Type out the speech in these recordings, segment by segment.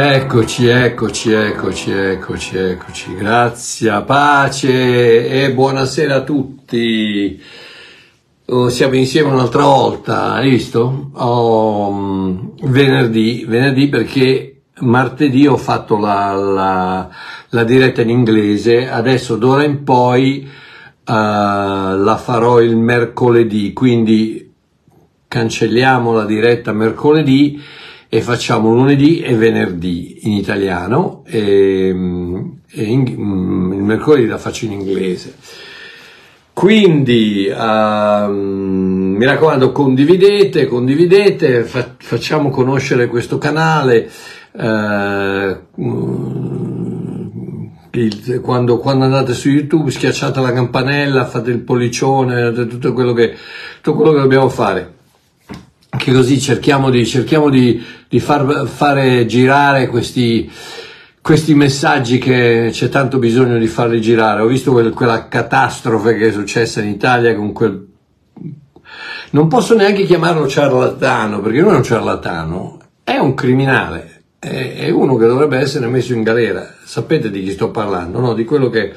Eccoci, eccoci, eccoci, eccoci, eccoci. Grazie, pace e buonasera a tutti. Oh, siamo insieme un'altra volta, hai visto? Oh, venerdì, venerdì perché martedì ho fatto la, la, la diretta in inglese, adesso d'ora in poi uh, la farò il mercoledì, quindi cancelliamo la diretta mercoledì e facciamo lunedì e venerdì in italiano e, e in, il mercoledì la faccio in inglese. Quindi uh, mi raccomando condividete, condividete, fa, facciamo conoscere questo canale. Uh, il, quando, quando, andate su YouTube schiacciate la campanella, fate il pollicione, tutto quello che, tutto quello che dobbiamo fare che così cerchiamo di, cerchiamo di, di far fare girare questi, questi messaggi che c'è tanto bisogno di farli girare. Ho visto quel, quella catastrofe che è successa in Italia con quel... Non posso neanche chiamarlo ciarlatano, perché non è un ciarlatano, è un criminale, è, uno che dovrebbe essere messo in galera. Sapete di chi sto parlando, no? Di quello che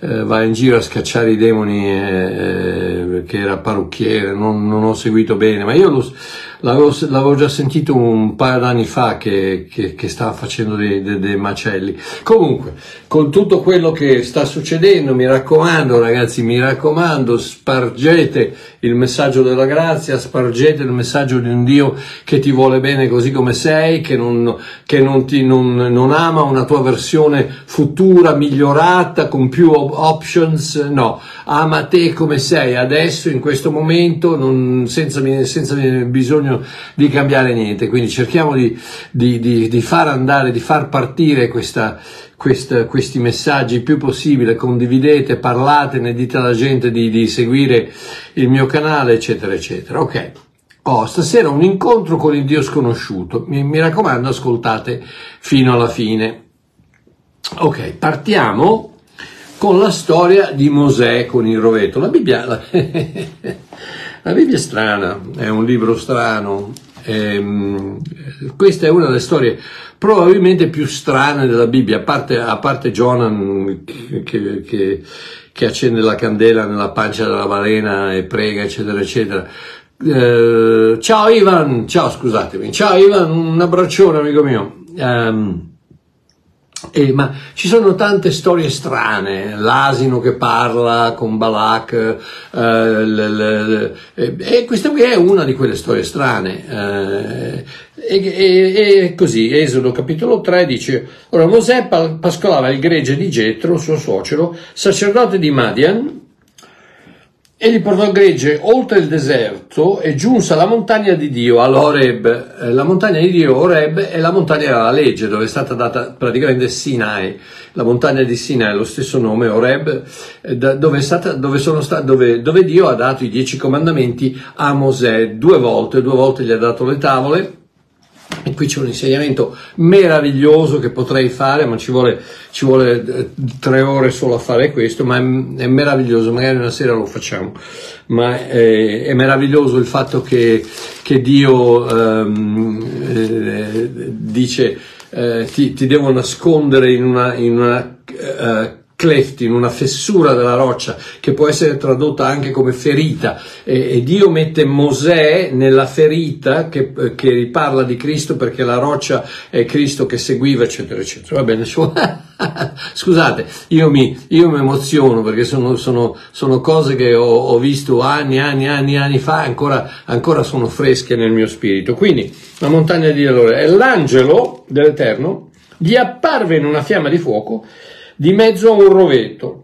eh, va in giro a scacciare i demoni eh, che era parrucchiere, non, non, ho seguito bene, ma io lo, l'avevo, l'avevo, già sentito un paio d'anni fa che, che, che stava facendo dei, dei, dei, macelli. Comunque, con tutto quello che sta succedendo, mi raccomando ragazzi, mi raccomando, spargete il messaggio della grazia, spargete il messaggio di un Dio che ti vuole bene così come sei, che non, che non, ti, non, non ama una tua versione futura, migliorata, con più options, no, ama te come sei adesso, in questo momento, senza, senza, bisogno di cambiare niente. Quindi cerchiamo di, di, di, di far andare, di far partire questa, questa, questi messaggi il più possibile, condividete, parlatene, dite alla gente di, di seguire il mio canale, eccetera, eccetera. Ok. Oh, stasera un incontro con il Dio sconosciuto. Mi, mi raccomando, ascoltate fino alla fine. Ok, partiamo con la storia di Mosè con il rovetto. La Bibbia, la, la Bibbia è strana, è un libro strano. Ehm, questa è una delle storie probabilmente più strane della Bibbia, a parte, a parte Jonan che, che, che, accende la candela nella pancia della balena e prega, eccetera, eccetera. Eh, ciao Ivan, ciao scusatemi, ciao Ivan, un abbraccione amico mio. Um, eh, ma ci sono tante storie strane, l'asino che parla con Balak, eh, le, le, le, eh, e questa qui è una di quelle storie strane. Eh, e, e, così, Esodo capitolo 3 dice, ora Mosè pascolava il gregge di Getro, suo suocero, sacerdote di Madian, Egli portò il gregge oltre il deserto e giunse alla montagna di Dio, all'Oreb. Eh, la montagna di Dio, Oreb, è la montagna della legge, dove è stata data praticamente Sinai. La montagna di Sinai lo stesso nome, Oreb, eh, dove, stata, dove, sta, dove, dove Dio ha dato i dieci comandamenti a Mosè due volte, due volte gli ha dato le tavole e qui c'è un insegnamento meraviglioso che potrei fare, ma ci vuole, ci vuole eh, tre ore solo a fare questo, ma è, è meraviglioso, magari una sera lo facciamo, ma è, è meraviglioso il fatto che, che Dio ehm, eh, dice eh, ti, ti, devo nascondere in una, in una eh, cleft, in una fessura della roccia, che può essere tradotta anche come ferita, e, e Dio mette Mosè nella ferita che, che, riparla di Cristo perché la roccia è Cristo che seguiva, eccetera, eccetera. Va bene, scusate, io mi, io mi emoziono perché sono, sono, sono cose che ho, ho, visto anni, anni, anni, anni fa, ancora, ancora sono fresche nel mio spirito. Quindi, la montagna di Allora, è l'angelo dell'Eterno, gli apparve in una fiamma di fuoco, di mezzo a un rovetto.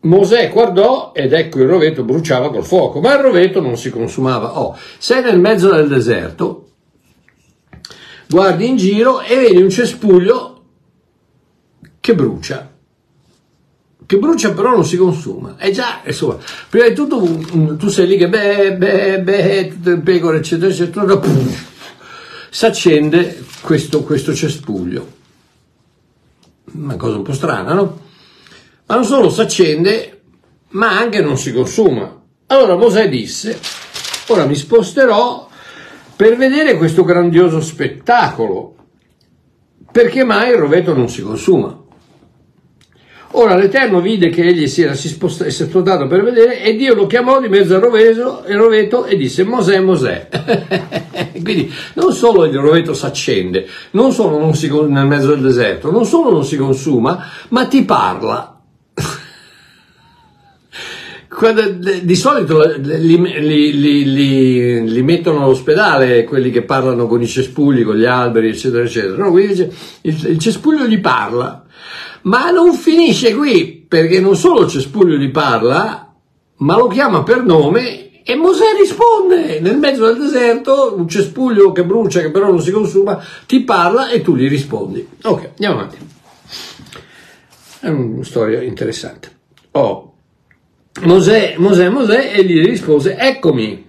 Mosè guardò ed ecco il rovetto bruciava col fuoco, ma il rovetto non si consumava. Oh, sei nel mezzo del deserto, guardi in giro e vedi un cespuglio che brucia. Che brucia però non si consuma. E già, insomma, prima di tutto tu sei lì che beh, beh, beh, tutte le pecore, eccetera, eccetera, si accende questo, questo cespuglio una cosa un po' strana, no? Ma non solo si accende, ma anche non si consuma. Allora Mosè disse, ora mi sposterò per vedere questo grandioso spettacolo. perché mai il roveto non si consuma? Ora l'Eterno vide che egli si era si sposta, si spostato per vedere e Dio lo chiamò di mezzo al roveto, il roveto e disse Mosè, Mosè. Quindi non solo il roveto si accende, non solo non si, nel mezzo del deserto, non solo non si consuma, ma ti parla. di solito li, li, li, li, mettono all'ospedale quelli che parlano con i cespugli, con gli alberi, eccetera, eccetera. No, qui dice, il, il cespuglio gli parla ma non finisce qui, perché non solo cespuglio gli parla, ma lo chiama per nome e Mosè risponde nel mezzo del deserto, un cespuglio che brucia, che però non si consuma, ti parla e tu gli rispondi. Ok, andiamo avanti. È una storia interessante. Oh, Mosè, Mosè, Mosè, e gli rispose, eccomi.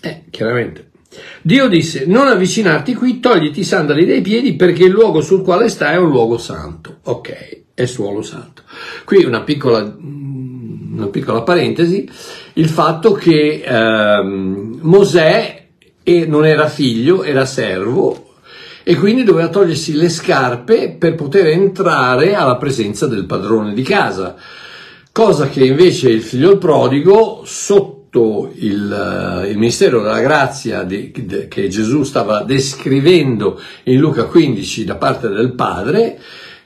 Eh, chiaramente. Dio disse, non avvicinarti qui, togliti i sandali dai piedi perché il luogo sul quale stai è un luogo santo. Ok è suolo santo. Qui una piccola, una piccola parentesi, il fatto che ehm, Mosè non era figlio, era servo e quindi doveva togliersi le scarpe per poter entrare alla presenza del padrone di casa, cosa che invece il figlio prodigo sotto il, il ministero della grazia di, de, che Gesù stava descrivendo in Luca 15 da parte del padre,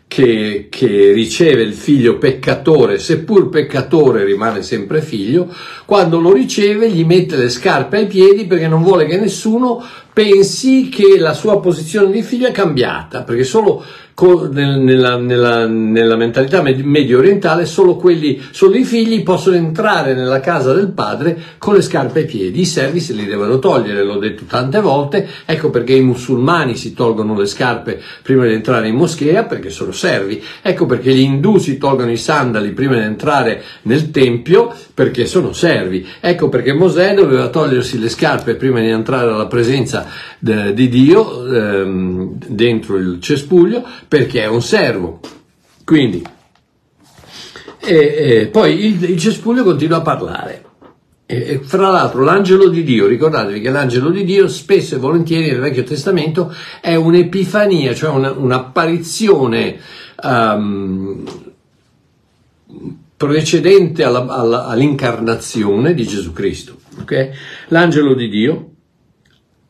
che, che, riceve il figlio peccatore, seppur peccatore rimane sempre figlio, quando lo riceve gli mette le scarpe ai piedi perché non vuole che nessuno pensi che la sua posizione di figlio è cambiata, perché solo nella, nella, nella, mentalità medio orientale solo quelli, solo i figli possono entrare nella casa del padre con le scarpe ai piedi, i servi se li devono togliere, l'ho detto tante volte, ecco perché i musulmani si tolgono le scarpe prima di entrare in moschea perché sono servi, ecco perché gli indù si tolgono i sandali prima di entrare nel tempio perché sono servi, ecco perché Mosè doveva togliersi le scarpe prima di entrare alla presenza di Dio ehm, dentro il cespuglio perché è un servo. Quindi, e, e poi il, il, cespuglio continua a parlare. E, fra l'altro l'angelo di Dio, ricordatevi che l'angelo di Dio spesso e volentieri nel Vecchio Testamento è un'epifania, cioè una, un'apparizione um, precedente alla, alla, all'incarnazione di Gesù Cristo. Okay? L'angelo di Dio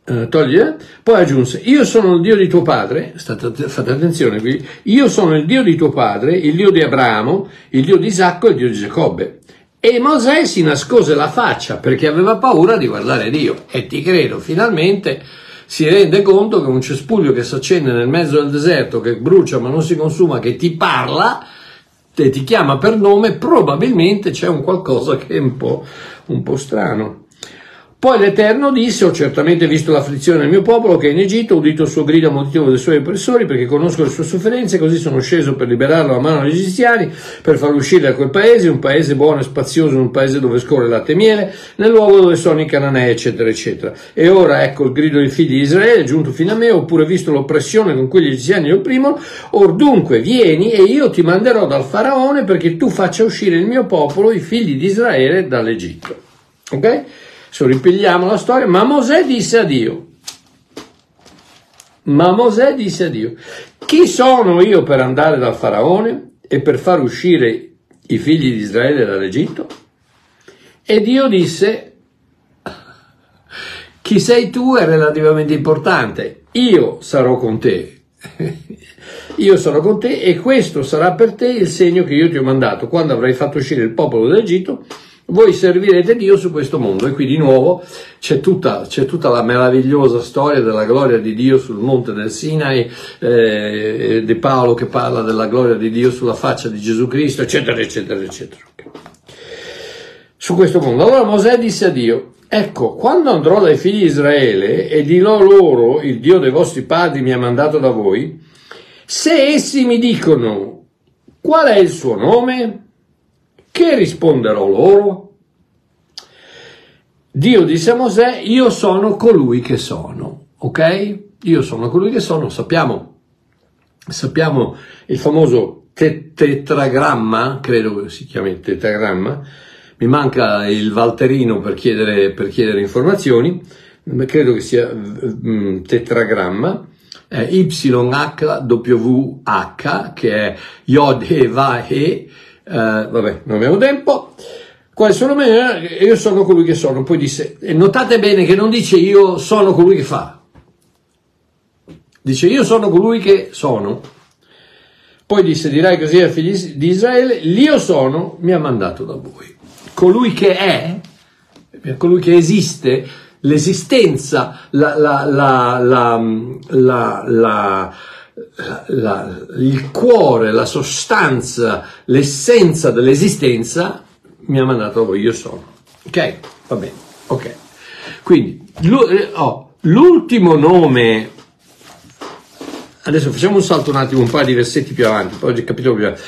eh, toglie, poi aggiunse, io sono il Dio di tuo padre, state, fate attenzione qui, io sono il Dio di tuo padre, il Dio di Abramo, il Dio di Isacco e il Dio di Giacobbe. E Mosè si nascose la faccia perché aveva paura di guardare Dio. E ti credo, finalmente si rende conto che un cespuglio che si accende nel mezzo del deserto, che brucia ma non si consuma, che ti parla, e ti chiama per nome, probabilmente c'è un qualcosa che è un po', un po strano. Poi l'Eterno disse, ho certamente visto l'afflizione del mio popolo che è in Egitto, ho udito il suo grido a motivo dei suoi oppressori, perché conosco le sue sofferenze, così sono sceso per liberarlo a mano degli egiziani, per farlo uscire da quel paese, un paese buono e spazioso, un paese dove scorre latte e miele, nel luogo dove sono i cananei, eccetera, eccetera. E ora ecco il grido dei figli di Israele, è giunto fino a me, ho pure visto l'oppressione con cui gli egiziani li opprimono, or dunque vieni e io ti manderò dal faraone perché tu faccia uscire il mio popolo, i figli di Israele, dall'Egitto. Ok? Se ripigliamo la storia, ma Mosè disse a Dio, ma Mosè disse a Dio, chi sono io per andare dal faraone e per far uscire i figli di Israele dall'Egitto? E Dio disse, chi sei tu è relativamente importante, io sarò con te. Io sarò con te e questo sarà per te il segno che io ti ho mandato. Quando avrai fatto uscire il popolo d'Egitto, voi servirete Dio su questo mondo. E qui di nuovo c'è tutta, c'è tutta la meravigliosa storia della gloria di Dio sul monte del Sinai, eh, di Paolo che parla della gloria di Dio sulla faccia di Gesù Cristo, eccetera, eccetera, eccetera. Su questo mondo. Allora Mosè disse a Dio, Ecco, quando andrò dai figli di Israele e dirò loro, il Dio dei vostri padri mi ha mandato da voi, se essi mi dicono qual è il suo nome, che risponderò loro? Dio disse a Mosè, io sono colui che sono, ok? Io sono colui che sono, sappiamo, sappiamo il famoso tetragramma, credo si chiami tetragramma, mi manca il Valterino per chiedere, per chiedere informazioni, credo che sia mm, tetragramma, è YHWH, che è Yod He Va He, uh, vabbè, non abbiamo tempo. Qual sono me? Io sono colui che sono. Poi disse, e notate bene che non dice io sono colui che fa. Dice io sono colui che sono. Poi disse, dirai così ai figli di Israele, l'io sono mi ha mandato da voi. Colui che è, colui che esiste, l'esistenza, la, la, la, il cuore, la sostanza, l'essenza dell'esistenza mi ha mandato voi, io sono. Ok? Va bene, ok. Quindi, oh, l'ultimo nome, adesso facciamo un salto un attimo, un paio di versetti più avanti, poi capitolo più avanti.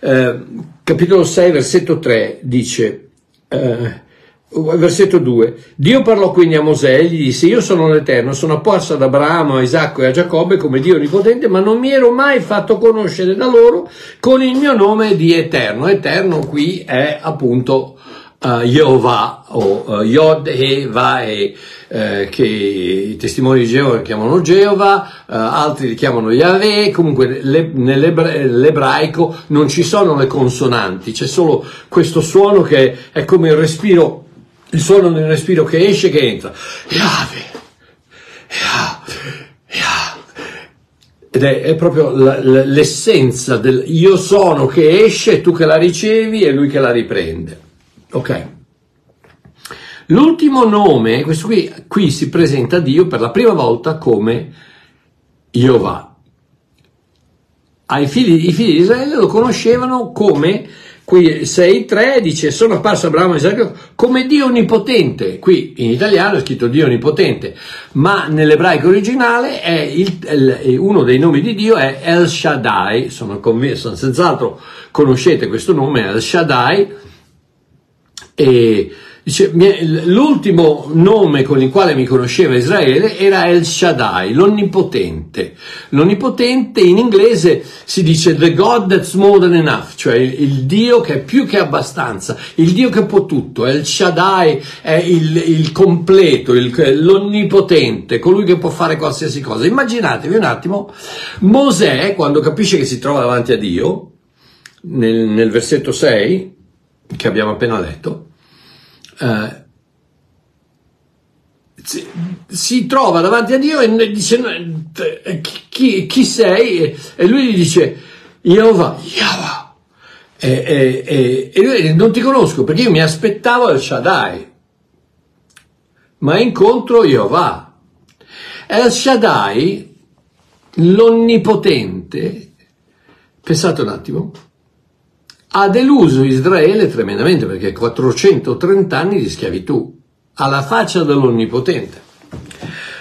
Eh, capitolo 6, versetto 3 dice, eh, Versetto 2. Dio parlò quindi a Mosè e gli disse, io sono l'Eterno, sono apparso ad Abramo, a Isacco e a Giacobbe come Dio onnipotente, ma non mi ero mai fatto conoscere da loro con il mio nome di Eterno. Eterno qui è appunto uh, Jehovah o uh, Yod e Vae, uh, che i testimoni di Geova chiamano Geova, uh, altri li chiamano Yahweh, comunque le, nell'ebraico non ci sono le consonanti, c'è solo questo suono che è come il respiro il suono del respiro che esce e che entra. Yahweh, Ed è, è proprio la, la, l'essenza del io sono che esce, tu che la ricevi e lui che la riprende. Ok. L'ultimo nome, questo qui, qui si presenta Dio per la prima volta come Jehovah. Ai figli, I figli di Israele lo conoscevano come Qui 6.3 dice sono apparso Abramo e Isacco come Dio onnipotente. Qui in italiano è scritto Dio onnipotente, ma nell'ebraico originale il, uno dei nomi di Dio è El Shaddai. Sono convinto, senz'altro conoscete questo nome, El Shaddai. E Dice, l'ultimo nome con il quale mi conosceva Israele era El Shaddai, l'onnipotente. L'onnipotente in inglese si dice the God that's more than enough, cioè il Dio che è più che abbastanza, il Dio che può tutto. El Shaddai è il, il completo, il, l'onnipotente, colui che può fare qualsiasi cosa. Immaginatevi un attimo, Mosè, quando capisce che si trova davanti a Dio, nel, nel versetto 6, che abbiamo appena letto, eh, si, trova davanti a Dio e dice chi, chi sei? E lui gli dice Jehovah, Jehovah. E, e, e, e lui non ti conosco perché io mi aspettavo il Shaddai, ma incontro Jehovah. El Shaddai, l'onnipotente, pensate un attimo, ha deluso Israele tremendamente perché 430 anni di schiavitù, alla faccia dell'Onnipotente.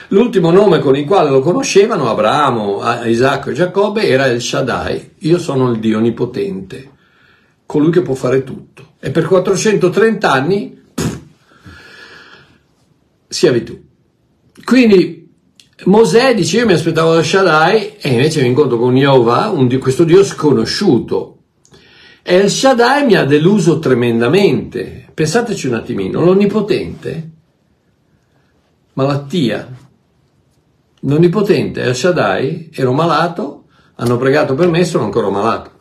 L'ultimo nome con il quale lo conoscevano, Abramo, Isacco e Giacobbe, era il Shaddai, io sono il Dio Onnipotente, colui che può fare tutto. E per 430 anni, schiavitù. Quindi Mosè dice io mi aspettavo da Shaddai e invece mi incontro con Jehovah, un, questo Dio sconosciuto, El Shaddai mi ha deluso tremendamente. Pensateci un attimino, l'onnipotente, malattia, l'onnipotente El Shaddai, ero malato, hanno pregato per me, sono ancora malato.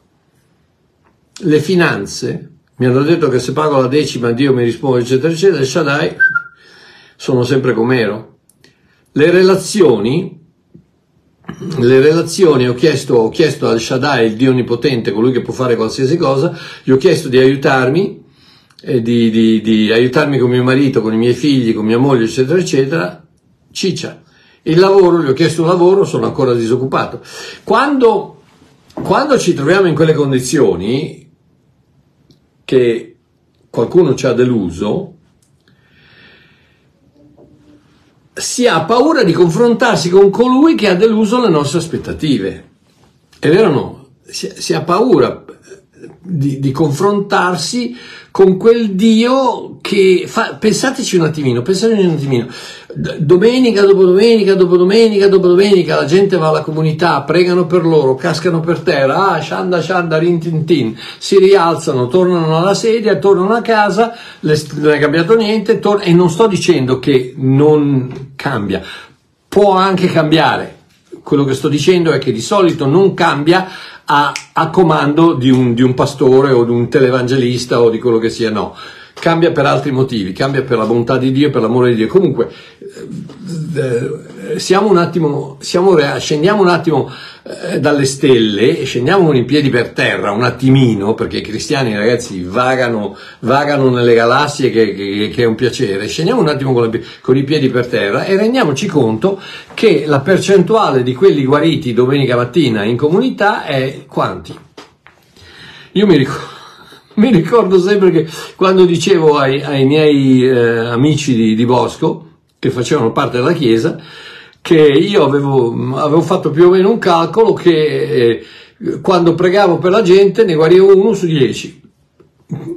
Le finanze, mi hanno detto che se pago la decima Dio mi risponde, eccetera, eccetera, El Shaddai, sono sempre com'ero. Le relazioni, le relazioni, ho chiesto, ho chiesto al Shaddai, il Dio Onnipotente, colui che può fare qualsiasi cosa, gli ho chiesto di aiutarmi, eh, di, di, di, aiutarmi con mio marito, con i miei figli, con mia moglie, eccetera, eccetera, ciccia. Il lavoro, gli ho chiesto un lavoro, sono ancora disoccupato. Quando, quando ci troviamo in quelle condizioni che qualcuno ci ha deluso, si ha paura di confrontarsi con colui che ha deluso le nostre aspettative. È vero o no? Si, si ha paura di, di, confrontarsi con quel Dio che fa, pensateci un attimino, pensateci un attimino, domenica dopo domenica dopo domenica dopo domenica la gente va alla comunità, pregano per loro, cascano per terra, ah, shanda shanda rintintin, si rialzano, tornano alla sedia, tornano a casa, non è cambiato niente, tor- e non sto dicendo che non cambia, può anche cambiare, quello che sto dicendo è che di solito non cambia a, a comando di un, di un pastore o di un televangelista o di quello che sia, no cambia per altri motivi, cambia per la bontà di Dio, per l'amore di Dio. Comunque, eh, siamo un attimo, siamo, scendiamo un attimo eh, dalle stelle e scendiamo con i piedi per terra, un attimino, perché i cristiani ragazzi vagano, vagano nelle galassie che, che, che, è un piacere, scendiamo un attimo con, le, con i piedi per terra e rendiamoci conto che la percentuale di quelli guariti domenica mattina in comunità è quanti? Io mi ricordo mi ricordo sempre che quando dicevo ai, ai miei eh, amici di, di, Bosco, che facevano parte della chiesa, che io avevo, avevo fatto più o meno un calcolo che eh, quando pregavo per la gente ne guarivo uno su dieci.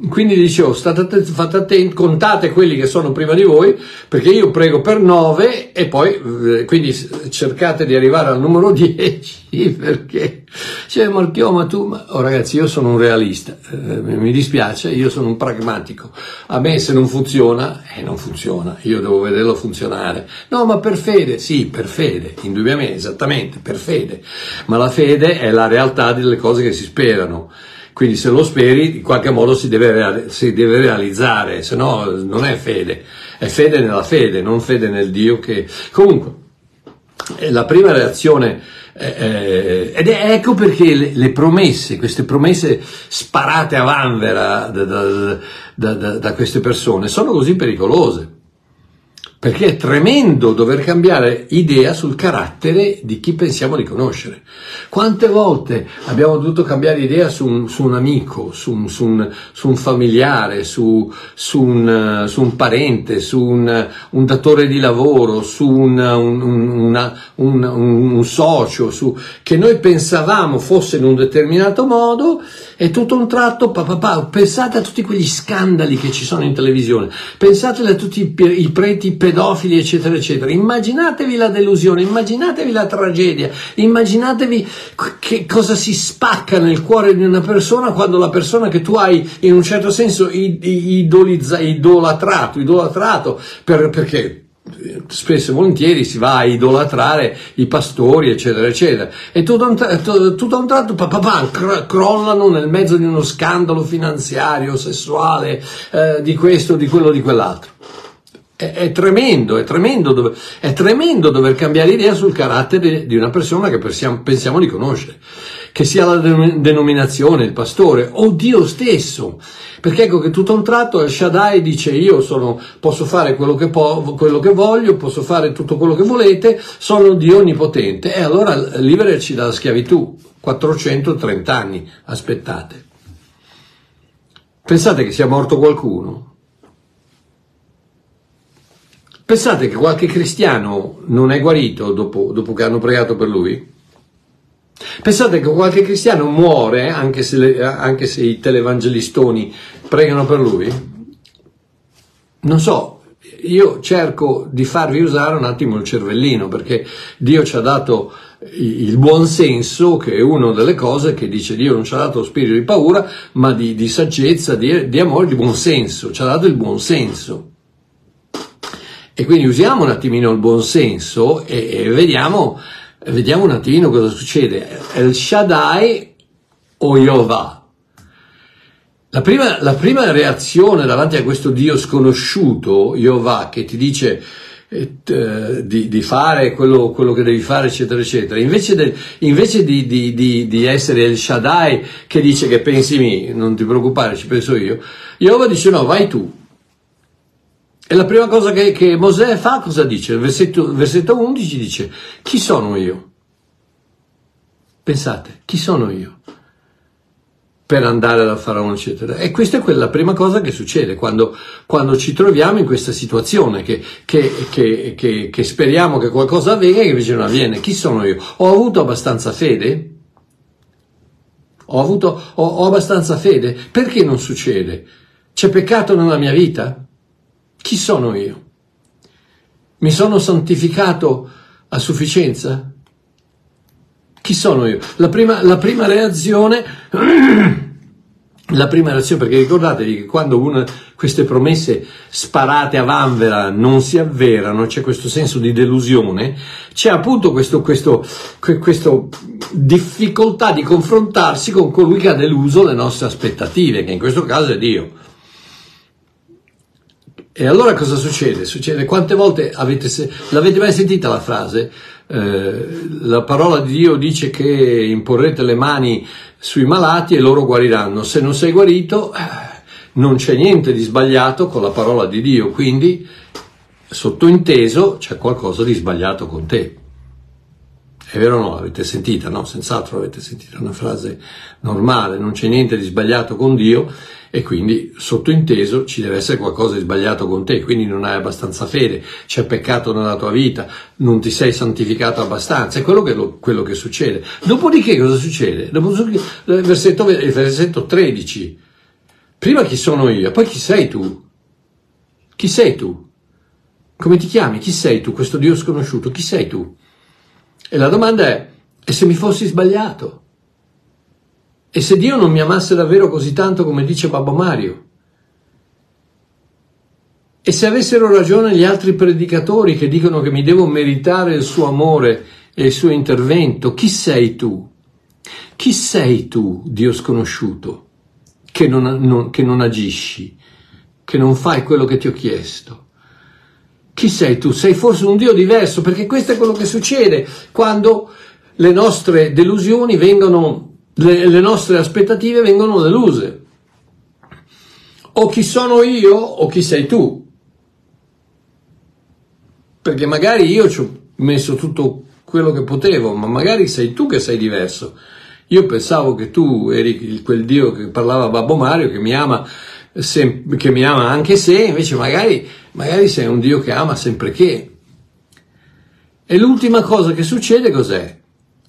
Quindi dicevo, state attenti, fate attenti, contate quelli che sono prima di voi, perché io prego per nove e poi, eh, quindi cercate di arrivare al numero dieci, perché cioè Marchio, ma tu, ma... oh ragazzi, io sono un realista, eh, mi dispiace, io sono un pragmatico. A me se non funziona, eh, non funziona, io devo vederlo funzionare. No, ma per fede, sì, per fede, indubbiamente, esattamente, per fede. Ma la fede è la realtà delle cose che si sperano. Quindi se lo speri, in qualche modo si deve, si deve realizzare, se no non è fede, è fede nella fede, non fede nel Dio che... Comunque, eh, la prima reazione, eh, eh, ed è ecco perché le, le, promesse, queste promesse sparate a vanvera da, da, da, da queste persone, sono così pericolose perché è tremendo dover cambiare idea sul carattere di chi pensiamo di conoscere. Quante volte abbiamo dovuto cambiare idea su un, su un amico, su un, su, un, su un, familiare, su, un, parente, su un, datore di lavoro, su una, un, socio, che noi pensavamo fosse in un determinato modo e tutto un tratto, pa, pa, pa, pensate a tutti quegli scandali che ci sono in televisione, pensate a tutti i, i preti pedofili, eccetera, eccetera. Immaginatevi la delusione, immaginatevi la tragedia, immaginatevi che cosa si spacca nel cuore di una persona quando la persona che tu hai in un certo senso idolizza, idolatrato, idolatrato per, perché spesso e volentieri si va a idolatrare i pastori, eccetera, eccetera. E tutto a un, tutto a un tratto pa, crollano nel mezzo di uno scandalo finanziario, sessuale, eh, di questo, di quello, di quell'altro. È, è tremendo, è tremendo, dover, è tremendo dover cambiare idea sul carattere di una persona che pensiamo, pensiamo di conoscere che sia la denominazione, il pastore o Dio stesso. Perché ecco che tutto a un tratto El Shaddai dice io sono, posso fare quello che, po- quello che voglio, posso fare tutto quello che volete, sono Dio onnipotente. E allora liberarci dalla schiavitù, 430 anni, aspettate. Pensate che sia morto qualcuno? Pensate che qualche cristiano non è guarito dopo, dopo che hanno pregato per lui? Pensate che qualche cristiano muore anche se, le, anche se i televangelistoni pregano per lui? Non so, io cerco di farvi usare un attimo il cervellino perché Dio ci ha dato il buon senso, che è una delle cose che dice Dio non ci ha dato lo spirito di paura, ma di, di saggezza, di, di amore, di buon senso, ci ha dato il buon senso. E quindi usiamo un attimino il buon senso e, e vediamo Vediamo un attimino cosa succede. El Shaddai o Jehovah. La prima, la prima reazione davanti a questo Dio sconosciuto, Jehovah, che ti dice eh, di, di, fare quello, quello, che devi fare, eccetera, eccetera, invece, de, invece di, di, di, essere El Shaddai che dice che pensi me, non ti preoccupare, ci penso io, Jehovah dice no, vai tu, e la prima cosa che, che Mosè fa, cosa dice? Versetto, versetto 11 dice, chi sono io? Pensate, chi sono io? Per andare dal faraone, eccetera. E questa è quella prima cosa che succede quando, quando ci troviamo in questa situazione, che, che, che, che speriamo che qualcosa avvenga e invece non avviene. Chi sono io? Ho avuto abbastanza fede? Ho, avuto, ho, ho abbastanza fede? Perché non succede? C'è peccato nella mia vita? Chi sono io? Mi sono santificato a sufficienza? Chi sono io? La prima, la prima reazione la prima reazione, perché ricordatevi che quando una, queste promesse sparate a vanvera non si avverano, c'è questo senso di delusione, c'è appunto questo, questo, questo difficoltà di confrontarsi con colui che ha deluso le nostre aspettative, che in questo caso è Dio. E allora cosa succede? Succede quante volte avete, l'avete mai sentita la frase? Eh, la parola di Dio dice che imporrete le mani sui malati e loro guariranno. Se non sei guarito, eh, non c'è niente di sbagliato con la parola di Dio, quindi sottointeso c'è qualcosa di sbagliato con te. È vero o no? L'avete sentita, no? Senz'altro l'avete sentita, una frase normale, non c'è niente di sbagliato con Dio e quindi sottointeso ci deve essere qualcosa di sbagliato con te, quindi non hai abbastanza fede, c'è peccato nella tua vita, non ti sei santificato abbastanza, è quello che, lo, quello che succede. Dopodiché cosa succede? Dopodiché, il, versetto, versetto 13, prima chi sono io, poi chi sei tu? Chi sei tu? Come ti chiami? Chi sei tu, questo Dio sconosciuto? Chi sei tu? E la domanda è, e se mi fossi sbagliato? E se Dio non mi amasse davvero così tanto come dice Babbo Mario? E se avessero ragione gli altri predicatori che dicono che mi devo meritare il suo amore e il suo intervento, chi sei tu? Chi sei tu, Dio sconosciuto, che non, non, che non agisci, che non fai quello che ti ho chiesto? Chi sei tu? Sei forse un Dio diverso, perché questo è quello che succede quando le nostre delusioni vengono le, le nostre aspettative vengono deluse. O chi sono io o chi sei tu. Perché magari io ci ho messo tutto quello che potevo, ma magari sei tu che sei diverso. Io pensavo che tu eri quel Dio che parlava Babbo Mario, che mi ama, sem- che mi ama anche se, invece magari, magari sei un Dio che ama sempre che. E l'ultima cosa che succede cos'è?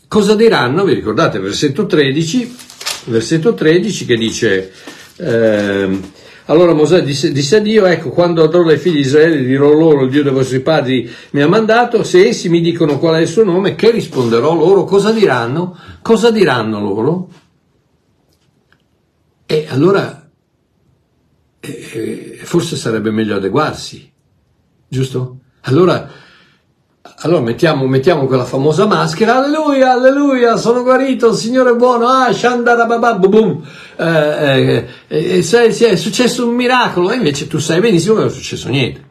Cosa diranno? Vi ricordate versetto 13, versetto 13 che dice, eh, allora Mosè disse, disse, a Dio, ecco, quando andrò dai figli di Israele dirò loro, il Dio dei vostri padri mi ha mandato, se essi mi dicono qual è il suo nome, che risponderò loro? Cosa diranno? Cosa diranno loro? E allora eh, forse sarebbe meglio adeguarsi, giusto? Allora allora mettiamo, mettiamo, quella famosa maschera, alleluia, alleluia, sono guarito, il Signore è buono, ah, shandarababa, boom, eh, eh, eh, è successo un miracolo, e invece tu sai benissimo che non è successo niente.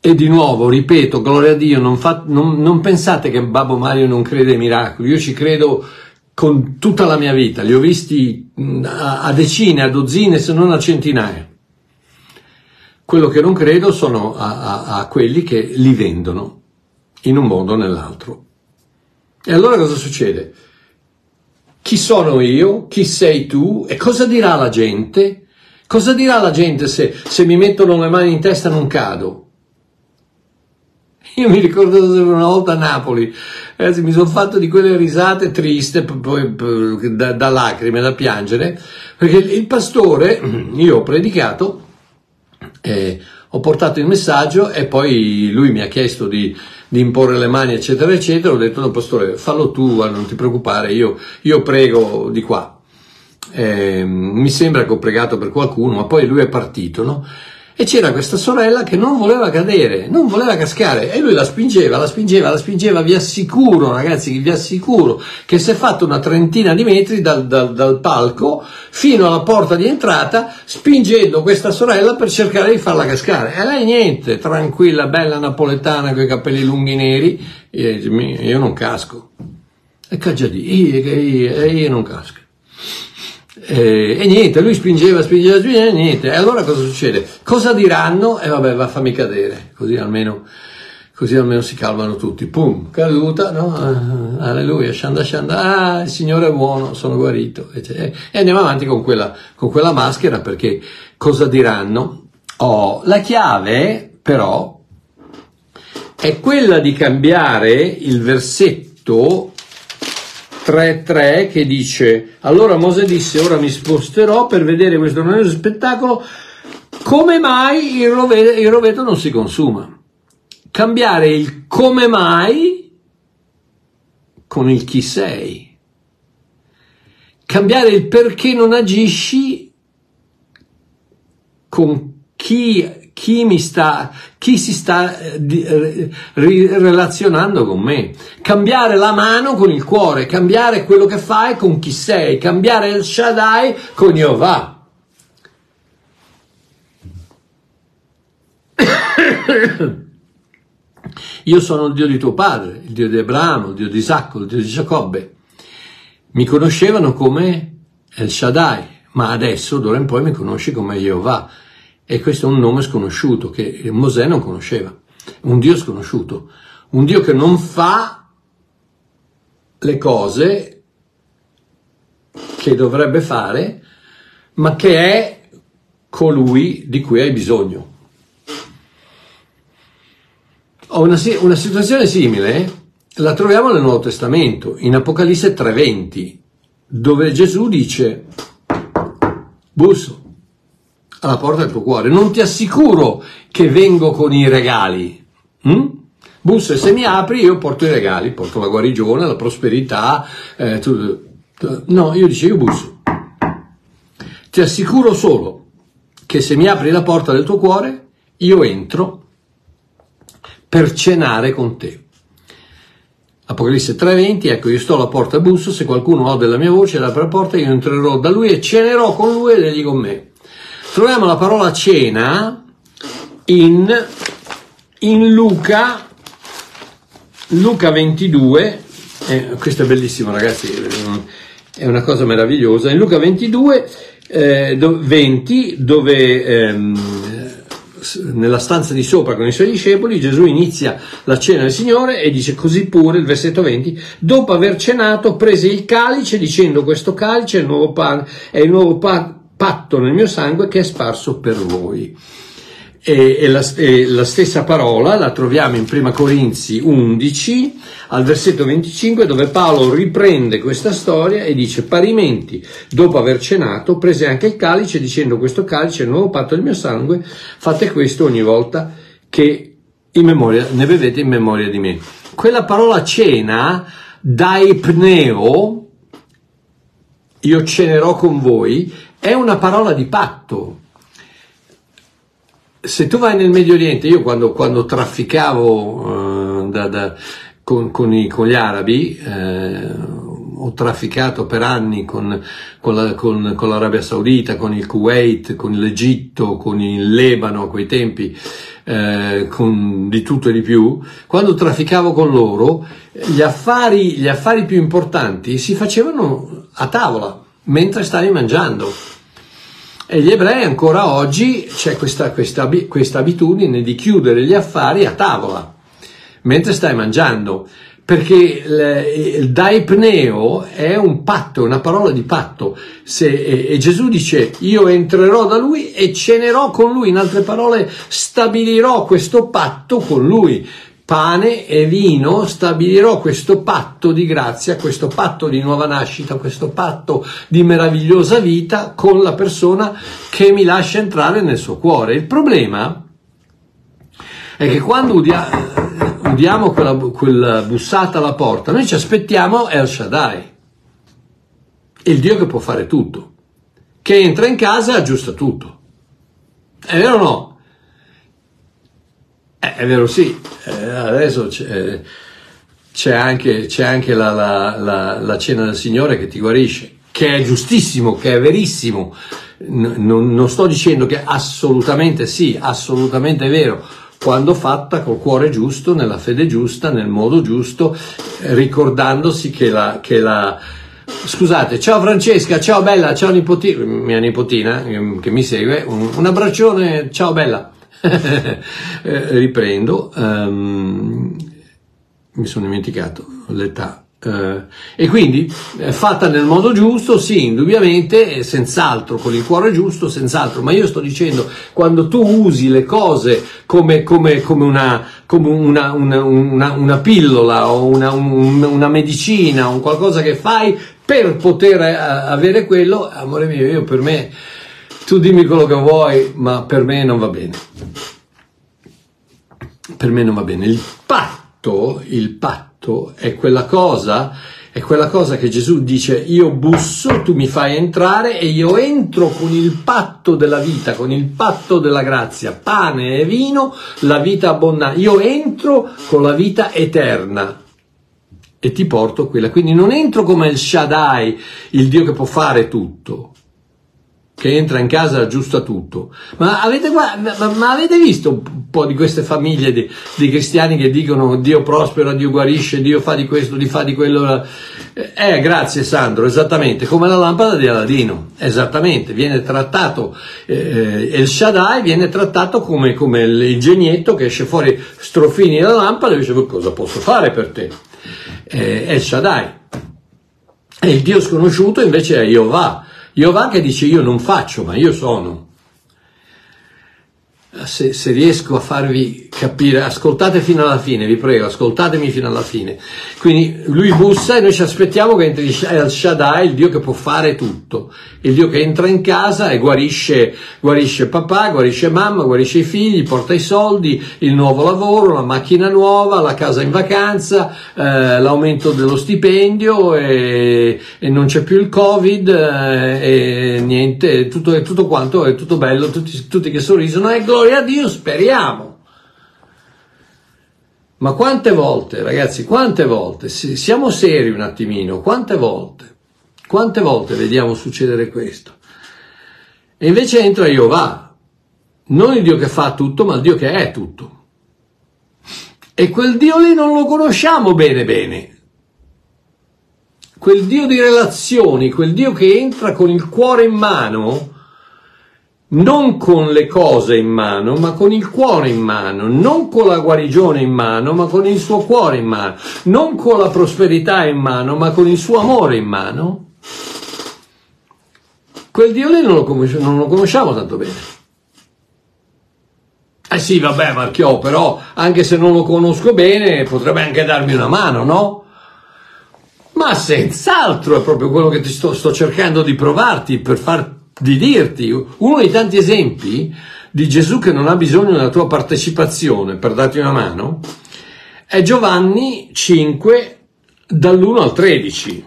E di nuovo, ripeto, gloria a Dio, non, fa, non, non pensate che Babbo Mario non crede ai miracoli, io ci credo con tutta la mia vita, li ho visti a, a decine, a dozzine, se non a centinaia. Quello che non credo sono a, a, a quelli che li vendono in un modo o nell'altro. E allora cosa succede? Chi sono io? Chi sei tu? E cosa dirà la gente? Cosa dirà la gente se, se mi mettono le mani in testa e non cado? Io mi ricordo una volta a Napoli, ragazzi, mi sono fatto di quelle risate triste, da, da lacrime, da piangere, perché il pastore, io ho predicato, eh, ho portato il messaggio e poi lui mi ha chiesto di, di, imporre le mani, eccetera, eccetera. Ho detto, no, pastore, fallo tu, non ti preoccupare, io, io prego di qua. Eh, mi sembra che ho pregato per qualcuno, ma poi lui è partito, no? E c'era questa sorella che non voleva cadere, non voleva cascare e lui la spingeva, la spingeva, la spingeva. Vi assicuro, ragazzi, vi assicuro che si è fatto una trentina di metri dal, dal, dal palco fino alla porta di entrata, spingendo questa sorella per cercare di farla cascare. E lei niente, tranquilla, bella napoletana con i capelli lunghi neri, io non casco. E caggiadì, io, io, io non casco. Eh, e niente, lui spingeva, spingeva, spingeva, e niente. E allora cosa succede? Cosa diranno? E vabbè, va fammi cadere, così almeno, così almeno si calmano tutti. Pum, caduta, no? Ah, alleluia, shanda shanda, ah, il Signore è buono, sono guarito. E andiamo avanti con quella, con quella maschera perché cosa diranno? Oh, la chiave però è quella di cambiare il versetto 3.3 che dice allora Mosè disse ora mi sposterò per vedere questo noioso spettacolo come mai il roveto, il roveto non si consuma? Cambiare il come mai con il chi sei cambiare il perché non agisci con chi, chi, mi sta, chi si sta eh, eh, relazionando con me. Cambiare la mano con il cuore, cambiare quello che fai con chi sei, cambiare il Shaddai con Jehovah. Io sono il Dio di tuo padre, il Dio di Abramo, il Dio di Isacco, il Dio di Giacobbe. Mi conoscevano come El Shaddai, ma adesso d'ora in poi mi conosci come Jehovah. E questo è un nome sconosciuto che Mosè non conosceva. Un Dio sconosciuto. Un Dio che non fa le cose che dovrebbe fare, ma che è colui di cui hai bisogno. Una, una, situazione simile la troviamo nel Nuovo Testamento, in Apocalisse 3:20, dove Gesù dice, busso, alla porta del tuo cuore. Non ti assicuro che vengo con i regali. Hm? Busso e se mi apri io porto i regali, porto la guarigione, la prosperità. Eh, tu, tu, no, io dicevo io busso. Ti assicuro solo che se mi apri la porta del tuo cuore, io entro per cenare con te. Apocalisse 3:20, ecco io sto alla porta busso, se qualcuno ode la mia voce e apre la porta, io entrerò da lui e cenerò con lui ed egli con me. Troviamo la parola cena in, in Luca, Luca 22, eh, questo è bellissimo ragazzi, è una cosa meravigliosa, in Luca 22, eh, 20, dove ehm, nella stanza di sopra con i suoi discepoli, Gesù inizia la cena del Signore e dice così pure, il versetto 20, dopo aver cenato prese il calice dicendo questo calice è il nuovo, pan, è il nuovo pan, patto nel mio sangue che è sparso per voi. E, e, la, e, la, stessa parola la troviamo in 1 Corinzi 11 al versetto 25 dove Paolo riprende questa storia e dice parimenti dopo aver cenato prese anche il calice dicendo questo calice è il nuovo patto del mio sangue fate questo ogni volta che memoria, ne bevete in memoria di me quella parola cena daipneo io cenerò con voi è una parola di patto. Se tu vai nel Medio Oriente, io quando, quando trafficavo uh, da, da, con, con, i, con, gli arabi, eh, ho trafficato per anni con, con, la, con, l'Arabia Saudita, con il Kuwait, con l'Egitto, con il Lebano a quei tempi, eh, con di tutto e di più. Quando trafficavo con loro, gli affari, gli affari più importanti si facevano a tavola mentre stavi mangiando. E gli ebrei ancora oggi c'è questa, questa, questa abitudine di chiudere gli affari a tavola, mentre stai mangiando perché il, daipneo è un patto, una parola di patto. Se, e, e, Gesù dice: Io entrerò da lui e cenerò con lui. In altre parole, stabilirò questo patto con lui pane e vino stabilirò questo patto di grazia, questo patto di nuova nascita, questo patto di meravigliosa vita con la persona che mi lascia entrare nel suo cuore. Il problema è che quando udia, udiamo quella, quella bussata alla porta, noi ci aspettiamo El Shaddai, il Dio che può fare tutto, che entra in casa e aggiusta tutto. È vero o no? Eh, è vero, sì, eh, adesso c'è, c'è, anche, c'è anche la, la, la, la, cena del Signore che ti guarisce, che è giustissimo, che è verissimo. non, non sto dicendo che assolutamente sì, assolutamente è vero, quando fatta col cuore giusto, nella fede giusta, nel modo giusto, ricordandosi che la, che la Scusate, ciao Francesca, ciao Bella, ciao nipotina, mia nipotina che mi segue, un, un abbraccione, ciao Bella. Eh, riprendo, um, mi sono dimenticato l'età. Uh, e quindi eh, fatta nel modo giusto, sì, indubbiamente, senz'altro, con il cuore giusto, senz'altro, ma io sto dicendo, quando tu usi le cose come, come, come, una, come una, una, una, una, pillola o una, una medicina, un qualcosa che fai per poter avere quello, amore mio, io per me tu dimmi quello che vuoi, ma per me non va bene. Per me non va bene. Il patto, il patto è quella cosa, È quella cosa che Gesù dice, io busso, tu mi fai entrare e io entro con il patto della vita, con il patto della grazia, pane e vino, la vita abbondante. Io entro con la vita eterna e ti porto quella. Quindi non entro come il Shaddai, il Dio che può fare tutto che entra in casa aggiusta tutto. Ma avete, ma, ma avete, visto un po' di queste famiglie di, di, cristiani che dicono Dio prospera, Dio guarisce, Dio fa di questo, Dio fa di quello? Eh, grazie Sandro, esattamente, come la lampada di Aladino, esattamente, viene trattato, eh, il Shaddai viene trattato come, come il genietto che esce fuori strofini dalla lampada e dice cosa posso fare per te? Eh, il Shaddai. E il Dio sconosciuto invece è Jehovah Che dice io non faccio, ma io sono. Se, se, riesco a farvi capire, ascoltate fino alla fine, vi prego, ascoltatemi fino alla fine. Quindi lui bussa e noi ci aspettiamo che entri il Shaddai, il Dio che può fare tutto, il Dio che entra in casa e guarisce, guarisce papà, guarisce mamma, guarisce i figli, porta i soldi, il nuovo lavoro, la macchina nuova, la casa in vacanza, eh, l'aumento dello stipendio e, e, non c'è più il covid eh, e niente, tutto, tutto quanto è tutto bello, tutti, tutti che sorrisono e gloria a Dio, speriamo. Ma quante volte, ragazzi, quante volte, siamo seri un attimino, quante volte, quante volte vediamo succedere questo? E invece entra Jehovà, non il Dio che fa tutto, ma il Dio che è tutto. E quel Dio lì non lo conosciamo bene bene. Quel Dio di relazioni, quel Dio che entra con il cuore in mano, non con le cose in mano, ma con il cuore in mano, non con la guarigione in mano, ma con il suo cuore in mano, non con la prosperità in mano, ma con il suo amore in mano, quel Dio lì non lo, conosciamo, non lo conosciamo tanto bene. Eh sì, vabbè, Marchiò, però anche se non lo conosco bene, potrebbe anche darmi una mano, no? Ma senz'altro è proprio quello che ti sto, sto cercando di provarti per far di dirti uno dei tanti esempi di Gesù che non ha bisogno della tua partecipazione per darti una mano è Giovanni 5 dall'1 al 13.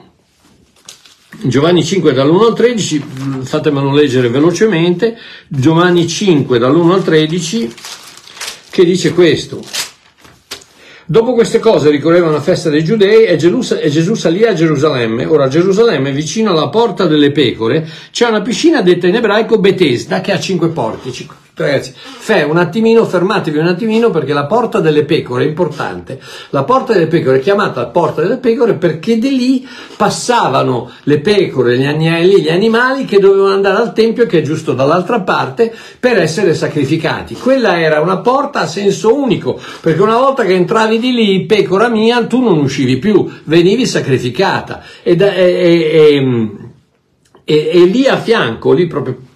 Giovanni 5 dall'1 al 13, fatemelo leggere velocemente, Giovanni 5 dall'1 al 13 che dice questo. Dopo queste cose ricorreva una festa dei giudei e Gesù salì a Gerusalemme. Ora a Gerusalemme, vicino alla porta delle pecore, c'è una piscina detta in ebraico Betesda che ha cinque portici. Ragazzi, fe, un attimino, fermatevi un attimino perché la porta delle pecore è importante. La porta delle pecore è chiamata porta delle pecore perché di lì passavano le pecore, gli agnelli, gli animali che dovevano andare al tempio che è giusto dall'altra parte per essere sacrificati. Quella era una porta a senso unico perché una volta che entravi di lì, pecora mia, tu non uscivi più, venivi sacrificata. E, e, e, e lì a fianco, lì proprio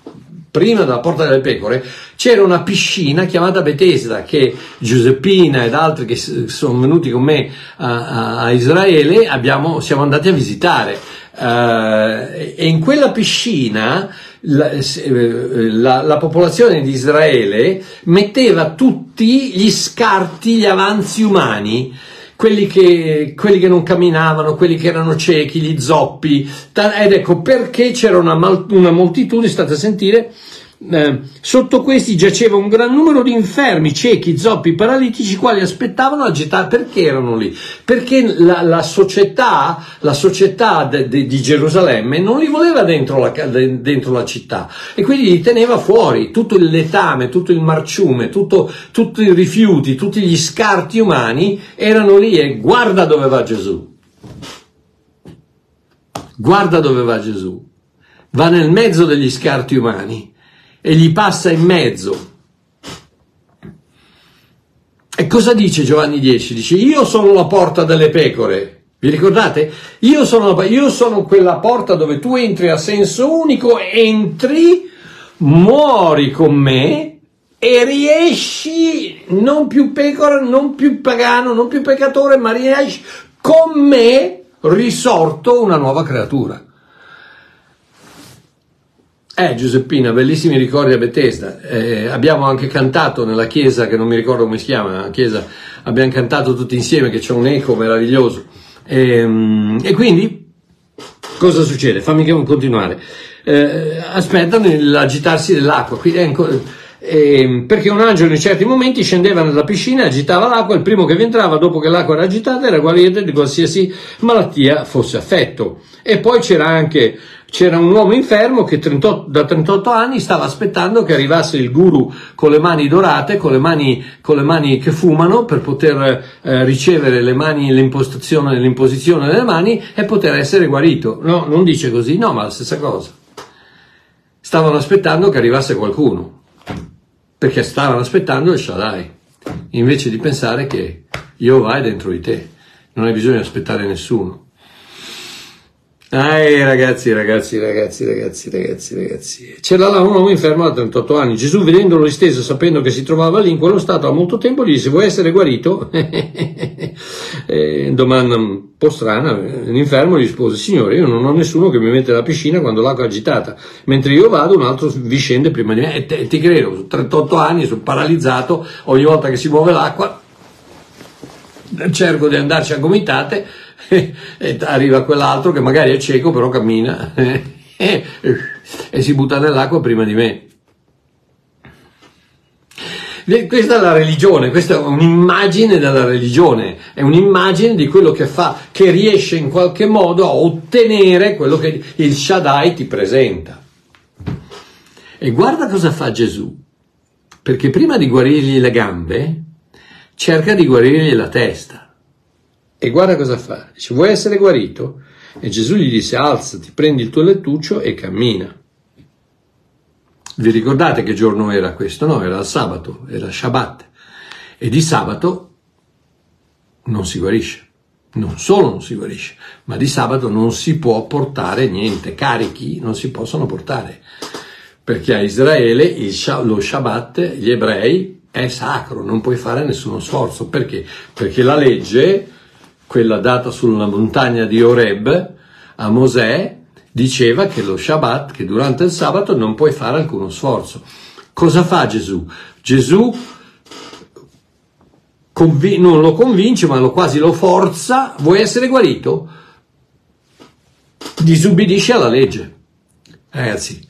prima della porta delle pecore, c'era una piscina chiamata Bethesda che Giuseppina ed altri che sono venuti con me a, a, Israele abbiamo, siamo andati a visitare. Uh, e in quella piscina la, la, la, popolazione di Israele metteva tutti gli scarti, gli avanzi umani quelli che, quelli che, non camminavano, quelli che erano ciechi, gli zoppi. Ed ecco perché c'era una, una moltitudine, state a sentire, eh, sotto questi giaceva un gran numero di infermi, ciechi, zoppi, paralitici, quali aspettavano agitare. Perché erano lì? Perché la, la società, la società de, de, di Gerusalemme non li voleva dentro la, de, dentro la, città e quindi li teneva fuori. Tutto il letame, tutto il marciume, tutto, tutti i rifiuti, tutti gli scarti umani erano lì e guarda dove va Gesù. Guarda dove va Gesù. Va nel mezzo degli scarti umani e gli passa in mezzo. E cosa dice Giovanni 10? Dice io sono la porta delle pecore. Vi ricordate? Io sono, io sono quella porta dove tu entri a senso unico, entri, muori con me e riesci non più pecora, non più pagano, non più peccatore, ma riesci con me risorto una nuova creatura. Eh, Giuseppina, bellissimi ricordi a Bethesda. Eh, abbiamo anche cantato nella chiesa, che non mi ricordo come si chiama, chiesa, abbiamo cantato tutti insieme, che c'è un eco meraviglioso. E, ehm, e quindi cosa succede? Fammi continuare. Eh, aspettano l'agitarsi dell'acqua. Qui, ecco, eh, perché un angelo in certi momenti scendeva nella piscina, agitava l'acqua, il primo che vi entrava dopo che l'acqua era agitata era guarito di qualsiasi malattia fosse affetto. E poi c'era anche c'era un uomo infermo che 38, da 38 anni stava aspettando che arrivasse il guru con le mani dorate, con le mani, con le mani che fumano per poter eh, ricevere le mani, l'impostazione, l'imposizione delle mani e poter essere guarito. No, non dice così, no, ma la stessa cosa. Stavano aspettando che arrivasse qualcuno perché stavano aspettando il Shaddai, invece di pensare che Jehovah è dentro di te, non hai bisogno di aspettare nessuno. Ah, ragazzi, ragazzi, ragazzi, ragazzi, ragazzi, ragazzi. C'era là un uomo infermo da 38 anni. Gesù, vedendolo stesso, sapendo che si trovava lì in quello stato da molto tempo, gli disse: Vuoi essere guarito? eh, domanda un po' strana. L'infermo rispose: Signore, io non ho nessuno che mi mette nella piscina quando l'acqua è agitata. Mentre io vado, un altro vi scende prima di me. E, te, e ti credo, 38 anni, sono paralizzato. Ogni volta che si muove l'acqua, cerco di andarci a gomitate e arriva quell'altro che magari è cieco però cammina e, si butta nell'acqua prima di me. Questa è la religione, questa è un'immagine della religione, è un'immagine di quello che fa, che riesce in qualche modo a ottenere quello che il Shaddai ti presenta. E guarda cosa fa Gesù, perché prima di guarirgli le gambe, cerca di guarirgli la testa. E guarda cosa fa. Dice, vuoi essere guarito? E Gesù gli disse, alzati, prendi il tuo lettuccio e cammina. Vi ricordate che giorno era questo? No, era il sabato, era Shabbat. E di sabato non si guarisce. Non solo non si guarisce, ma di sabato non si può portare niente, carichi non si possono portare. Perché a Israele il, lo Shabbat, gli ebrei, è sacro, non puoi fare nessuno sforzo. Perché? Perché la legge quella data sulla montagna di Oreb a Mosè, diceva che lo Shabbat, che durante il sabato non puoi fare alcuno sforzo. Cosa fa Gesù? Gesù conv- non lo convince, ma lo quasi lo forza, vuoi essere guarito? Disubbidisce alla legge. Ragazzi,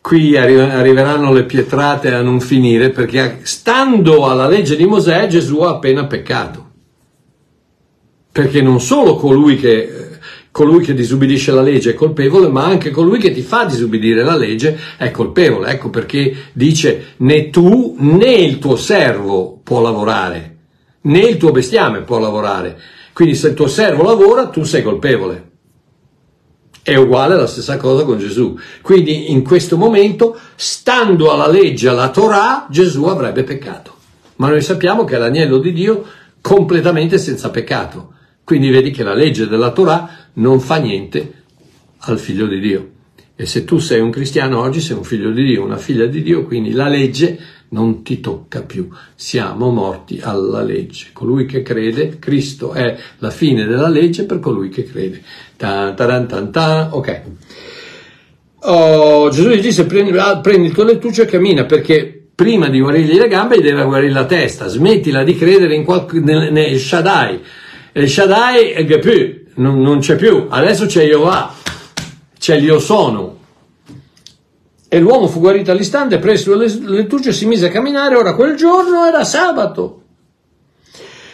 qui arriveranno le pietrate a non finire perché stando alla legge di Mosè Gesù ha appena peccato perché non solo colui che, colui che disubbidisce la legge è colpevole, ma anche colui che ti fa disubbidire la legge è colpevole. Ecco perché dice né tu né il tuo servo può lavorare, né il tuo bestiame può lavorare. Quindi se il tuo servo lavora, tu sei colpevole. È uguale la stessa cosa con Gesù. Quindi in questo momento, stando alla legge, alla Torah, Gesù avrebbe peccato. Ma noi sappiamo che è l'agnello di Dio completamente senza peccato. Quindi vedi che la legge della Torah non fa niente al figlio di Dio. E se tu sei un cristiano oggi, sei un figlio di Dio, una figlia di Dio, quindi la legge non ti tocca più. Siamo morti alla legge. Colui che crede, Cristo è la fine della legge per colui che crede. Ta, ta, ta, ta, ok. Oh, Gesù gli disse prendi, ah, prendi il tuo lettuccio e cammina perché prima di guarirgli le gambe deve guarire la testa. Smettila di credere in qualche, nel, nel Shaddai il Shaddai è più, non, non c'è più, adesso c'è Jehovah, c'è l'Io sono. E l'uomo fu guarito all'istante, presso le lettucce si mise a camminare, ora quel giorno era sabato.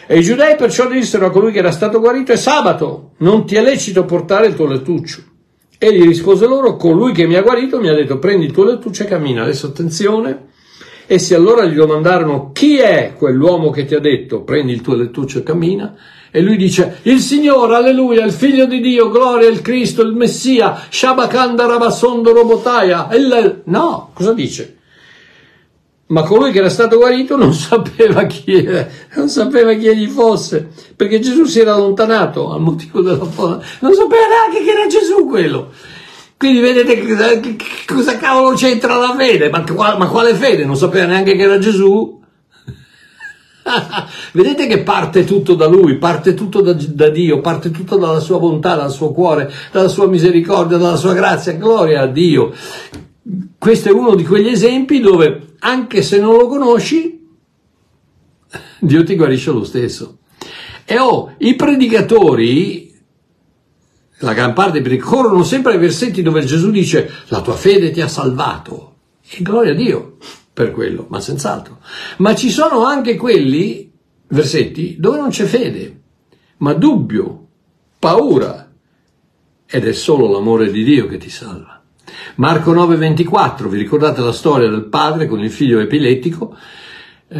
E i giudei perciò dissero a colui che era stato guarito, è sabato, non ti è lecito portare il tuo lettuccio. Egli rispose loro, colui che mi ha guarito mi ha detto, prendi il tuo lettuccio e cammina. Adesso attenzione, essi allora gli domandarono, chi è quell'uomo che ti ha detto, prendi il tuo lettuccio e cammina? E lui dice, il Signore, alleluia, il Figlio di Dio, gloria al Cristo, il Messia, Shabakanda Rabasondo Robotaia. Il... No, cosa dice? Ma colui che era stato guarito non sapeva chi era, non sapeva chi egli fosse, perché Gesù si era allontanato al motivo della folla. Non sapeva neanche che era Gesù quello. Quindi vedete che, cosa cavolo c'entra la fede? Ma, ma quale fede? Non sapeva neanche che era Gesù? Vedete che parte tutto da Lui, parte tutto da, da, Dio, parte tutto dalla sua bontà, dal suo cuore, dalla sua misericordia, dalla sua grazia. Gloria a Dio. Questo è uno di quegli esempi dove, anche se non lo conosci, Dio ti guarisce lo stesso. E oh, i predicatori, la gran parte corrono sempre ai versetti dove Gesù dice la tua fede ti ha salvato. E gloria a Dio per quello, ma senz'altro. Ma ci sono anche quelli, versetti, dove non c'è fede, ma dubbio, paura, ed è solo l'amore di Dio che ti salva. Marco 9:24, vi ricordate la storia del padre con il figlio epilettico? Eh,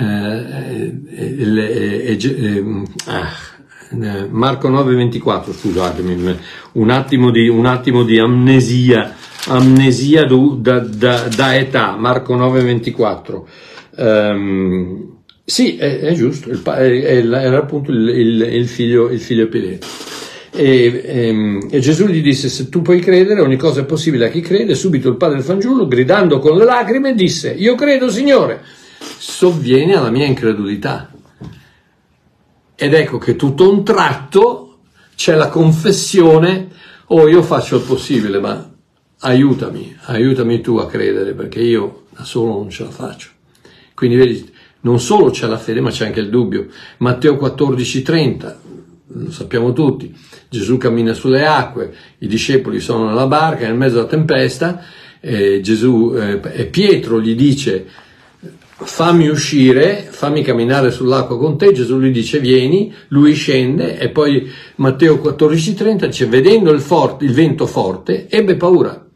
eh, eh, ah, Marco 9:24, scusatemi, un attimo di, un attimo di amnesia amnesia da, da, da età, Marco 9:24. Um, sì, è, è giusto, il, era appunto il, il, il, figlio, il figlio Pileto. E, e, ehm, e, Gesù gli disse: Se tu puoi credere, ogni cosa è possibile a chi crede. Subito il padre del fanciullo, gridando con le lacrime, disse: Io credo, Signore, sovvieni alla mia incredulità. Ed ecco che tutto un tratto c'è la confessione: Oh, io faccio il possibile, ma aiutami, aiutami tu a credere perché io da solo non ce la faccio. Quindi vedi, non solo c'è la fede ma c'è anche il dubbio. Matteo 14:30, lo sappiamo tutti, Gesù cammina sulle acque, i discepoli sono nella barca nel mezzo della tempesta, e Gesù, eh, Pietro gli dice fammi uscire, fammi camminare sull'acqua con te, Gesù gli dice vieni, lui scende e poi Matteo 14:30 dice vedendo il, forte, il vento forte ebbe paura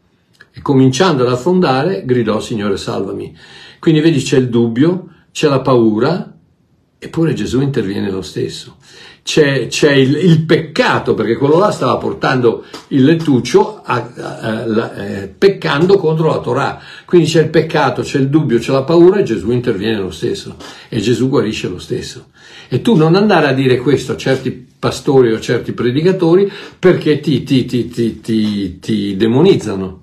e cominciando ad affondare gridò Signore salvami. Quindi vedi c'è il dubbio, c'è la paura, eppure Gesù interviene lo stesso. C'è, c'è il, il, peccato, perché quello là stava portando il lettuccio a, a, a, eh, peccando contro la Torah. Quindi c'è il peccato, c'è il dubbio, c'è la paura e Gesù interviene lo stesso. E Gesù guarisce lo stesso. E tu non andare a dire questo a certi pastori o a certi predicatori perché ti, ti, ti, ti demonizzano.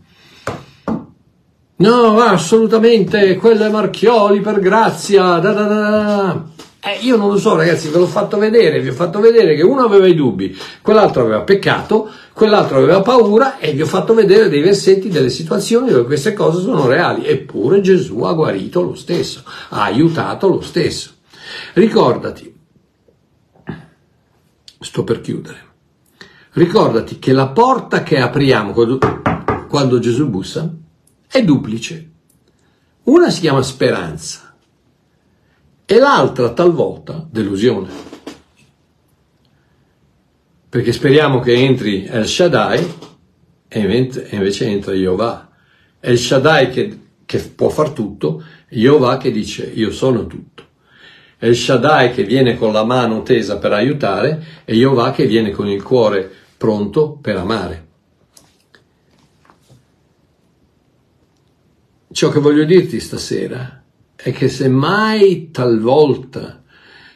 No, assolutamente, quello è Marchioli per grazia. Da da da. Eh, io non lo so, ragazzi, ve l'ho fatto vedere, vi ho fatto vedere che uno aveva i dubbi, quell'altro aveva peccato, quell'altro aveva paura e vi ho fatto vedere dei versetti, delle situazioni dove queste cose sono reali. Eppure Gesù ha guarito lo stesso, ha aiutato lo stesso. Ricordati, sto per chiudere, ricordati che la porta che apriamo quando, quando Gesù bussa è duplice. Una si chiama speranza e l'altra talvolta delusione. Perché speriamo che entri El Shaddai e invece entra Jehovah. El Shaddai che, che può far tutto, Jehovah che dice io sono tutto. El Shaddai che viene con la mano tesa per aiutare e Jehovah che viene con il cuore pronto per amare. Ciò che voglio dirti stasera è che se mai talvolta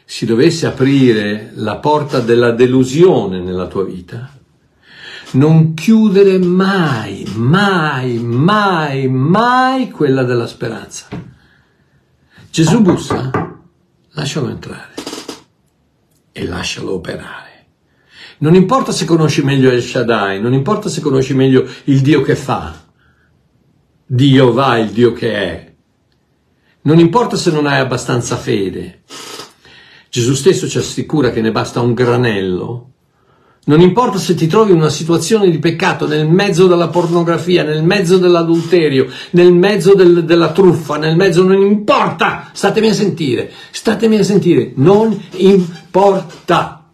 si dovesse aprire la porta della delusione nella tua vita, non chiudere mai, mai, mai, mai quella della speranza. Gesù bussa, lascialo entrare e lascialo operare. Non importa se conosci meglio El Shaddai, non importa se conosci meglio il Dio che fa, Dio va il Dio che è. Non importa se non hai abbastanza fede. Gesù stesso ci assicura che ne basta un granello. Non importa se ti trovi in una situazione di peccato nel mezzo della pornografia, nel mezzo dell'adulterio, nel mezzo del, della truffa, nel mezzo non importa. Statemi a sentire, statemi a sentire, non importa.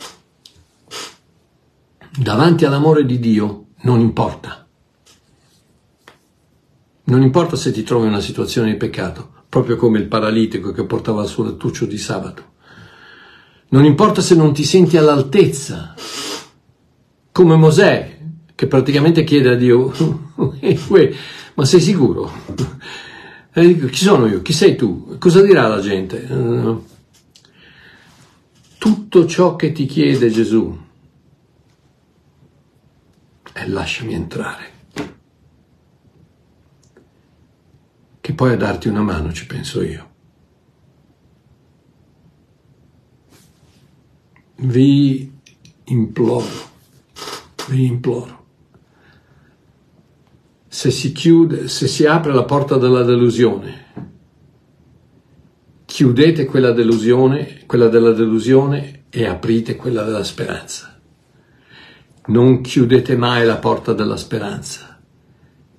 Davanti all'amore di Dio non importa. Non importa se ti trovi in una situazione di peccato, proprio come il paralitico che portava il suo lettuccio di sabato. Non importa se non ti senti all'altezza, come Mosè, che praticamente chiede a Dio, ma sei sicuro? E dico, chi sono io? Chi sei tu? Cosa dirà la gente? Tutto ciò che ti chiede Gesù è lasciami entrare. Che poi a darti una mano ci penso io. Vi imploro, vi imploro. Se si chiude, se si apre la porta della delusione, chiudete quella delusione, quella della delusione e aprite quella della speranza. Non chiudete mai la porta della speranza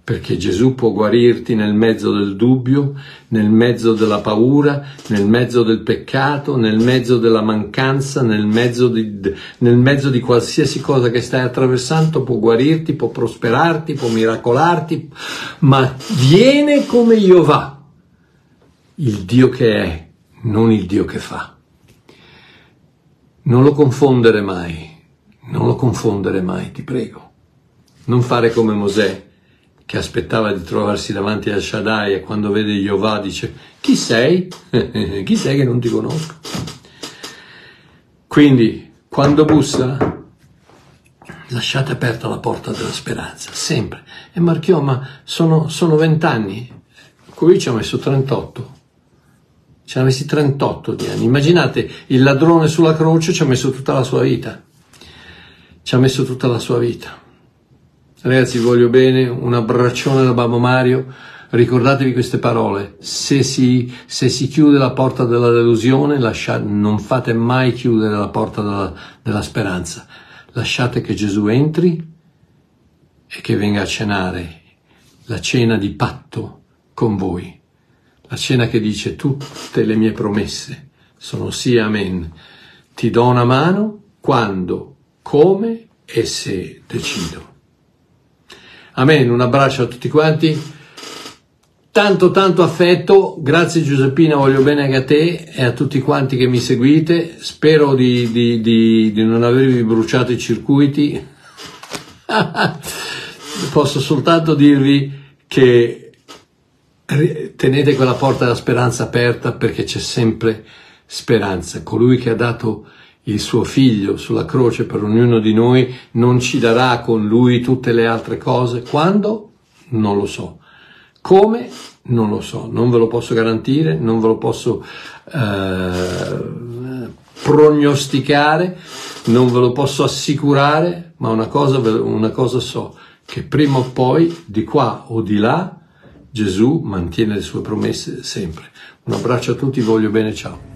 perché Gesù può guarirti nel mezzo del dubbio, nel mezzo della paura, nel mezzo del peccato, nel mezzo della mancanza, nel mezzo di, nel mezzo di qualsiasi cosa che stai attraversando, può guarirti, può prosperarti, può miracolarti, ma viene come io va, il Dio che è, non il Dio che fa. Non lo confondere mai, non lo confondere mai, ti prego. Non fare come Mosè che aspettava di trovarsi davanti a Shaddai e quando vede Jehovah dice chi sei? chi sei che non ti conosco? Quindi quando bussa lasciate aperta la porta della speranza, sempre. E Marchiò, ma sono, sono 20 anni, qui ci ha messo 38. Ci ha messi 38 di anni. Immaginate, il ladrone sulla croce ci ha messo tutta la sua vita. Ci ha messo tutta la sua vita. Ragazzi, voglio bene, un abbraccione da Babbo Mario. Ricordatevi queste parole. Se si, se si chiude la porta della delusione, lasciate, non fate mai chiudere la porta della, della speranza. Lasciate che Gesù entri e che venga a cenare la cena di patto con voi. La cena che dice tutte le mie promesse sono sì, amen. Ti do una mano quando, come e se decido. Amen, un abbraccio a tutti quanti. Tanto tanto affetto, grazie Giuseppina, voglio bene anche a te e a tutti quanti che mi seguite, spero di, di, di, di non avervi bruciato i circuiti, posso soltanto dirvi che tenete quella porta della speranza aperta perché c'è sempre speranza, colui che ha dato il suo figlio sulla croce per ognuno di noi, non ci darà con lui tutte le altre cose? Quando? Non lo so. Come? Non lo so, non ve lo posso garantire, non ve lo posso eh, prognosticare, non ve lo posso assicurare, ma una cosa, una cosa so, che prima o poi, di qua o di là, Gesù mantiene le sue promesse sempre. Un abbraccio a tutti, voglio bene, ciao.